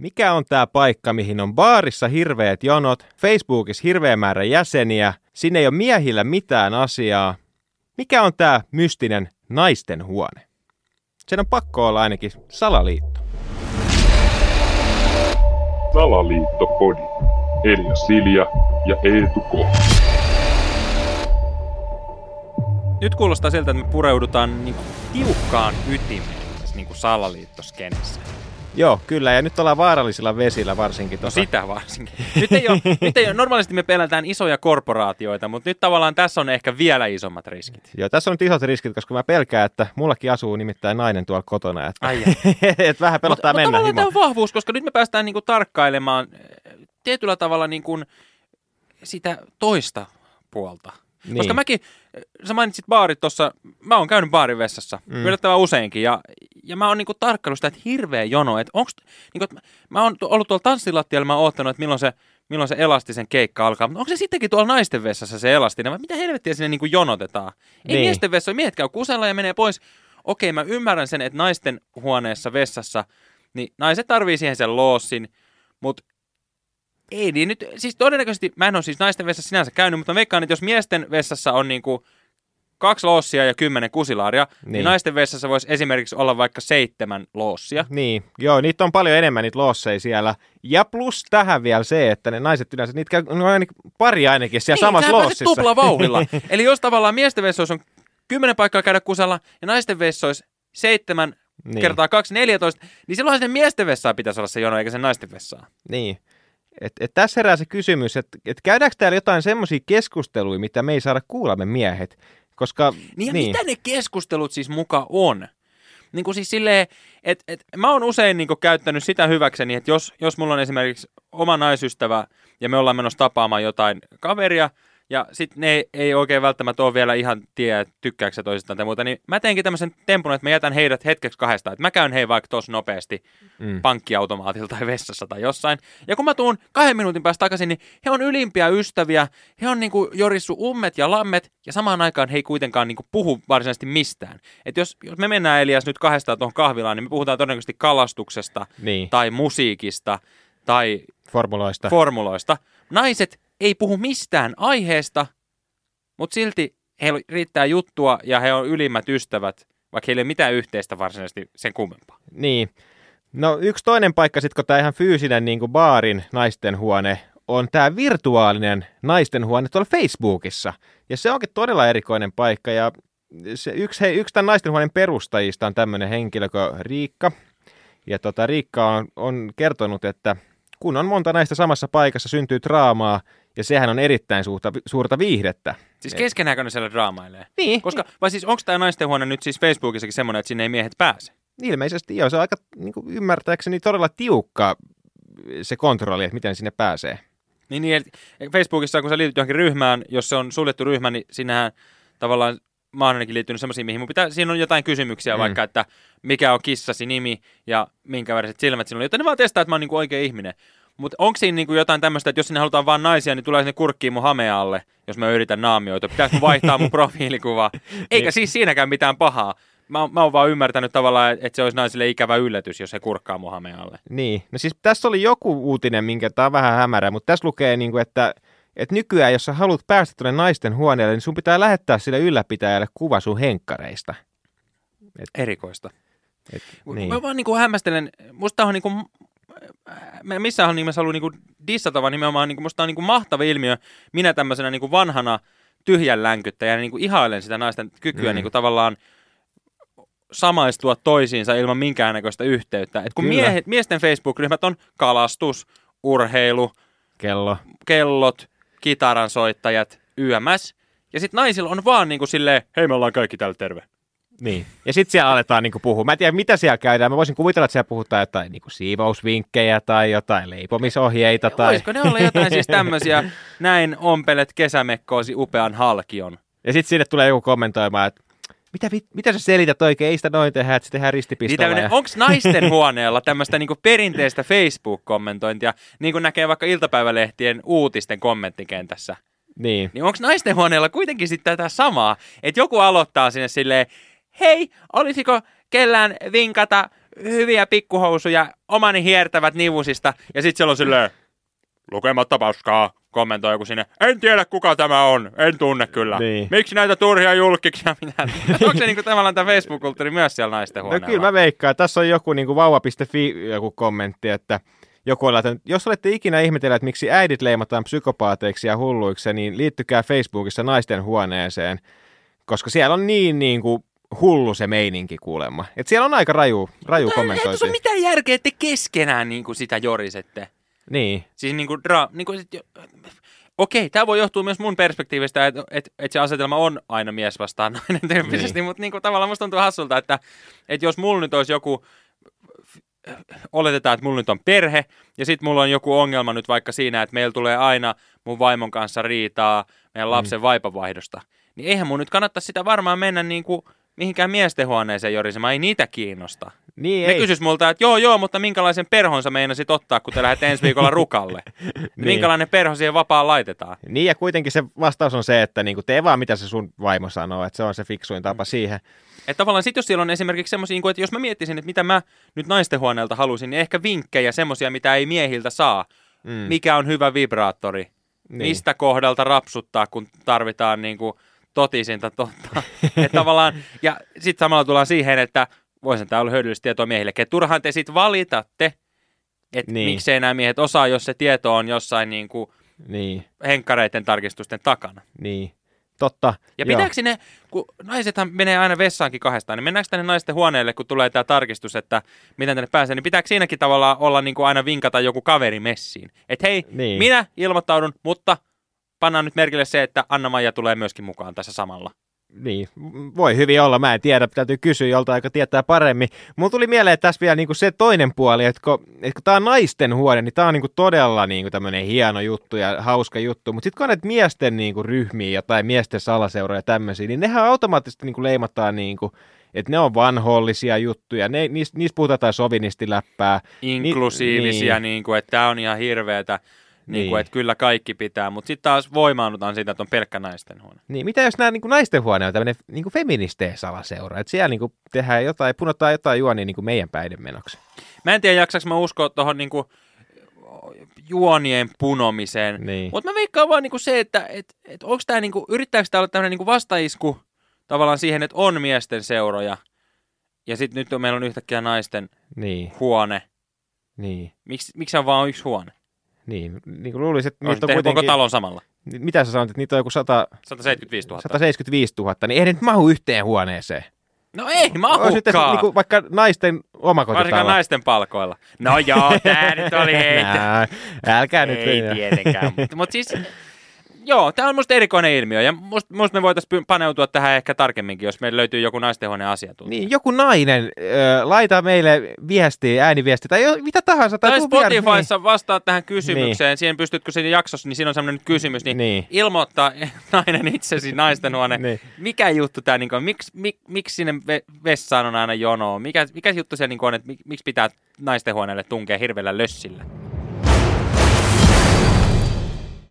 Mikä on tämä paikka, mihin on baarissa hirveät jonot, Facebookissa hirveä määrä jäseniä, sinne ei ole miehillä mitään asiaa. Mikä on tämä mystinen naisten huone? Sen on pakko olla ainakin salaliitto. Salaliittopodi. Elia Silja ja Eetu K. Nyt kuulostaa siltä, että me pureudutaan niin tiukkaan ytimeen tässä niin salaliittoskenessä. Joo, kyllä, ja nyt ollaan vaarallisilla vesillä varsinkin tuossa. Sitä varsinkin. Nyt ei, ole, nyt ei ole, normaalisti me pelätään isoja korporaatioita, mutta nyt tavallaan tässä on ehkä vielä isommat riskit. Joo, tässä on nyt isot riskit, koska mä pelkään, että mullakin asuu nimittäin nainen tuolla kotona, että, Ai että vähän pelottaa mutta, mennä mutta tämä on vahvuus, koska nyt me päästään niinku tarkkailemaan eh, tietyllä tavalla niinku sitä toista puolta. Niin. Koska mäkin, eh, sä mainitsit baarit tuossa, mä oon käynyt baarin vessassa, mm. yllättävän useinkin, ja, ja mä oon niinku tarkkailu sitä, että hirveä jono, että onks, niinku, että mä oon tu- ollut tuolla tanssilattialla, mä oon oottanut, että milloin se, milloin se elastisen keikka alkaa, mutta onko se sittenkin tuolla naisten vessassa se elastinen, vai mitä helvettiä sinne niinku jonotetaan? Ei Niin. miesten vessa, miehet käy kusella ja menee pois. Okei, mä ymmärrän sen, että naisten huoneessa vessassa, niin naiset tarvii siihen sen loossin, mutta ei niin nyt, siis todennäköisesti, mä en ole siis naisten vessassa sinänsä käynyt, mutta mä veikkaan, että jos miesten vessassa on niinku kaksi loossia ja kymmenen kusilaaria, niin, Niin. naisten vessassa voisi esimerkiksi olla vaikka seitsemän loossia. Niin, joo, niitä on paljon enemmän niitä loosseja siellä. Ja plus tähän vielä se, että ne naiset yleensä, niitä käy no ainakin pari ainakin siellä niin, samassa loossissa. tupla vauhdilla. Eli jos tavallaan miesten vessoissa on kymmenen paikkaa käydä kusella ja naisten vessoissa seitsemän Niin. kertaa kaksi, 14, niin silloin sinne miesten vessaa pitäisi olla se jono, eikä sen naisten vessaa. Niin. Et, et tässä herää se kysymys, että et käydäänkö täällä jotain semmoisia keskusteluja, mitä me ei saada kuulla me miehet? Koska, Niin, ja mitä ne keskustelut siis muka on? Niin kuin siis silleen, että et, mä oon usein niin käyttänyt sitä hyväkseni, että jos, jos mulla on esimerkiksi oma naisystävä ja me ollaan menossa tapaamaan jotain kaveria, ja sitten ne ei, ei oikein välttämättä ole vielä ihan tiedä, että tykkääkö se toisistaan tai muuta, niin mä teenkin tämmöisen tempun, että mä jätän heidät hetkeksi kahdesta, että mä käyn hei vaikka tosi nopeasti Mm. pankkiautomaatilta tai vessassa tai jossain. Ja kun mä tuun kahden minuutin päästä takaisin, niin he on ylimpiä ystäviä, he on niinku jorissu ummet ja lammet, ja samaan aikaan he ei kuitenkaan niinku puhu varsinaisesti mistään. Et jos, jos me mennään Elias nyt kahdestaan tuohon kahvilaan, niin me puhutaan todennäköisesti kalastuksesta Niin, tai musiikista tai formuloista. formuloista. Naiset ei puhu mistään aiheesta, mutta silti heillä riittää juttua ja he on ylimmät ystävät, vaikka heillä ei ole mitään yhteistä varsinaisesti sen kummempaa. Niin. No yksi toinen paikka sitten, kun tämä ihan fyysinen niin kuin baarin naisten huone, on tämä virtuaalinen naisten huone tuolla Facebookissa. Ja se onkin todella erikoinen paikka. Ja se yksi, hei, yksi tämän naisten huoneen perustajista on tämmöinen henkilö kuin Riikka. Ja tota, Riikka on, on kertonut, että kun on monta näistä samassa paikassa, syntyy draamaa, ja sehän on erittäin suurta, suurta viihdettä. Siis keskenäänkö ne siellä draamailee? Niin, Koska, vai siis onko tämä naistenhuone nyt siis Facebookissakin semmoinen, että sinne ei miehet pääse? ilmeisesti joo, se on aika niin kuin ymmärtääkseni todella tiukka se kontrolli, että miten sinne pääsee. Niin, niin Facebookissa, kun sä liityt johonkin ryhmään, jos se on suljettu ryhmä, niin sinähän tavallaan mä oon ainakin liittynyt semmoisiin, mihin mun pitää, siinä on jotain kysymyksiä Mm. vaikka, että mikä on kissasi nimi ja minkä väriset silmät sinulla on, jotta ne vaan testaa, että mä oon niinku oikea ihminen. Mutta onko siinä niinku jotain tämmöistä, että jos sinne halutaan vaan naisia, niin tulee sinne kurkkiin mun hameen alle, jos mä yritän naamioita. Pitäisikö vaihtaa mun profiilikuvaa? Eikä Niin. siis siinäkään mitään pahaa. Mä, mä oon vaan ymmärtänyt tavallaan, että se olisi naisille ikävä yllätys, jos he kurkkaa mun hameen alle. Niin, no siis tässä oli joku uutinen, minkä tämä on vähän hämärä, mutta tässä lukee, niin kuin, että, että nykyään, jos sä haluat päästä tuonne naisten huoneelle, niin sun pitää lähettää sille ylläpitäjälle kuva sun henkkareista. Erikoista. Et, Niin. niin. Mä vaan niinku hämmästelen, musta on niinku, mä en missään nimessä halua niinku dissata, vaan nimenomaan niinku, musta on niinku mahtava ilmiö. Minä tämmöisenä niinku vanhana tyhjän länkyttäjänä niinku ihailen sitä naisten kykyä Mm. mm. niinku tavallaan samaistua toisiinsa ilman minkäännäköistä yhteyttä. Et kun Kyllä. miehet, miesten Facebook-ryhmät on kalastus, urheilu, Kello. kellot, kitaransoittajat, YMS. Ja sitten naisilla on vaan niinku silleen, hei me ollaan kaikki täällä terve. Niin. Ja sitten siellä aletaan niinku puhua. Mä en tiedä, mitä siellä käydään. Mä voisin kuvitella, että siellä puhutaan jotain niinku siivousvinkkejä tai jotain leipomisohjeita. Tai... Voisiko ne olla jotain siis tämmöisiä, näin ompelet kesämekkoosi upean halkion. Ja sitten sinne tulee joku kommentoimaan, että mitä, vit- mitä sä selität oikein, ei sitä noin tehdä, että se tehdään Niin ristipistolla. ja... onko naisten huoneella tämmöistä niinku perinteistä Facebook-kommentointia, niin kuin näkee vaikka iltapäivälehtien uutisten kommenttikentässä? Niin. Niin onko naisten huoneella kuitenkin sitten tätä samaa, että joku aloittaa sinne silleen, hei, olisiko kellään vinkata hyviä pikkuhousuja, omani hiertävät nivusista, ja sitten siellä on silleen, lukematta paskaa, kommentoi joku sinne, en tiedä kuka tämä on, en tunne kyllä. Niin. Miksi näitä turhia julkiksia minä? Onko se niinku tavallaan tämä Facebook-kulttuuri myös siellä naisten No huoneella? kyllä mä veikkaan. Tässä on joku niin kuin vauva.fi joku kommentti, että joku on laittanut, jos olette ikinä ihmetelleet, että miksi äidit leimataan psykopaateiksi ja hulluiksi, niin liittykää Facebookissa naisten huoneeseen, koska siellä on niin, niin kuin hullu se meininki kuulemma. Et siellä on aika raju, raju tuossa kommentointi. ole mitään järkeä, että keskenään niinku sitä jorisette. Niin, Siis niinku, dra, niinku sit, jo- okei, tämä voi johtua myös mun perspektiivistä, että et, et se asetelma on aina mies vastaan nainen tyyppisesti, niin. mutta niinku, tavallaan musta tuntuu hassulta, että et jos mulla nyt olisi joku, oletetaan, että mulla nyt on perhe, ja sitten mulla on joku ongelma nyt vaikka siinä, että meillä tulee aina mun vaimon kanssa riitaa meidän lapsen mm. vaipavaihdosta, niin eihän mun nyt kannata sitä varmaan mennä niinku mihinkään miesten huoneeseen jorisemaan, ei niitä kiinnosta. niin Ne ei. kysys multa, että joo joo, mutta minkälaisen perhon sä meinasit ottaa, kun te lähdette ensi viikolla rukalle? niin. Minkälainen perho siihen vapaan laitetaan? Niin ja kuitenkin se vastaus on se, että niinku tee vaan mitä se sun vaimo sanoo, että se on se fiksuin tapa siihen. Että tavallaan sit jos siellä on esimerkiksi semmoisia, että jos mä miettisin, että mitä mä nyt naistenhuoneelta halusin, niin ehkä vinkkejä semmoisia, mitä ei miehiltä saa. Mm. Mikä on hyvä vibraattori? Niin. Mistä kohdalta rapsuttaa, kun tarvitaan niinku totisinta totta. että tavallaan, ja sitten samalla tullaan siihen, että voisin tämä olla hyödyllistä tietoa miehillekin, että turhaan te sitten valitatte, että Niin. niin. miksei nämä miehet osaa, jos se tieto on jossain niinku Niin, henkkareiden tarkistusten takana. niin. Totta. Ja Joo. pitääkö ne, kun naisethan menee aina vessaankin kahdestaan, niin mennäänkö tänne naisten huoneelle, kun tulee tämä tarkistus, että miten tänne pääsee, niin pitääkö siinäkin tavallaan olla niin kuin aina vinkata joku kaveri messiin? Että hei, Niin. minä ilmoittaudun, mutta pannaan nyt merkille se, että Anna-Maija tulee myöskin mukaan tässä samalla. Niin, voi hyvin olla. Mä en tiedä, täytyy kysyä joltain, joka tietää paremmin. Mulla tuli mieleen että tässä vielä niinku se toinen puoli, että kun, että kun tämä on naisten huone, niin tämä on niinku todella niinku tämmöinen hieno juttu ja hauska juttu. Mutta sitten kun on näitä miesten niinku ryhmiä, jotain miesten salaseuroja ja tämmöisiä, niin nehän automaattisesti niinku leimataan niinku, että ne on vanhollisia juttuja, ne, niistä, niistä puhutaan jotain sovinistiläppää. Inklusiivisia, niin. niin, niin kuin, että tämä on ihan hirveetä, niin. Niin. Niin kuin, että kyllä kaikki pitää, mutta sitten taas voimaannutaan siitä, että on pelkkä naisten huone. Niin, mitä jos nämä niin naisten huone on tämmöinen niin feministeen salaseura, että siellä niin tehdään jotain, punotaan jotain juonia niin meidän päiden menoksi. Mä en tiedä, jaksaks mä uskoa tuohon niinku juonien punomiseen. Niin. Mutta mä veikkaan vaan niinku se, että et, et onko tämä niinku, yrittääkö tämä olla tämmöinen niinku vastaisku tavallaan siihen, että on miesten seuroja. Ja sitten nyt on, meillä on yhtäkkiä naisten Niin, huone. niin, Miksi, miksi on vaan yksi huone? Niin. Niin kuin luulisin, että On niitä on tehty koko kuitenkin... talon samalla. Mitä sä sanoit, että niitä on joku 100, 175 000. 175 000, niin ei ne nyt mahu yhteen huoneeseen. No ei Olisi mahukaan. niin kuin vaikka naisten Varsinkaan omakotitalo. naisten palkoilla. No joo, tää nyt oli heitä. Nää, älkää nyt. Ei tietenkään. Mutta mut siis, joo, tämä on musta erikoinen ilmiö. Ja musta must me voitaisiin paneutua tähän ehkä tarkemminkin, jos meillä löytyy joku naistenhuoneen asiantuntija. Niin, joku nainen, äh, laita meille viestiä, ääniviesti tai jo, mitä tahansa. Tai Tai vieraksi, Spotifyssa vastaa tähän kysymykseen. Siihen pystytkö siinä jaksossa, niin siinä on sellainen kysymys, niin, Niin. ilmoittaa nainen itsesi naistenhuone. Niin. Mikä juttu tämä niin on? Miksi mik, miksi sinne ve- vessaan on aina jonoa? Mikä, mikä juttu se niin on, että mik, miksi pitää naistenhuoneelle tunkea hirveällä lössillä?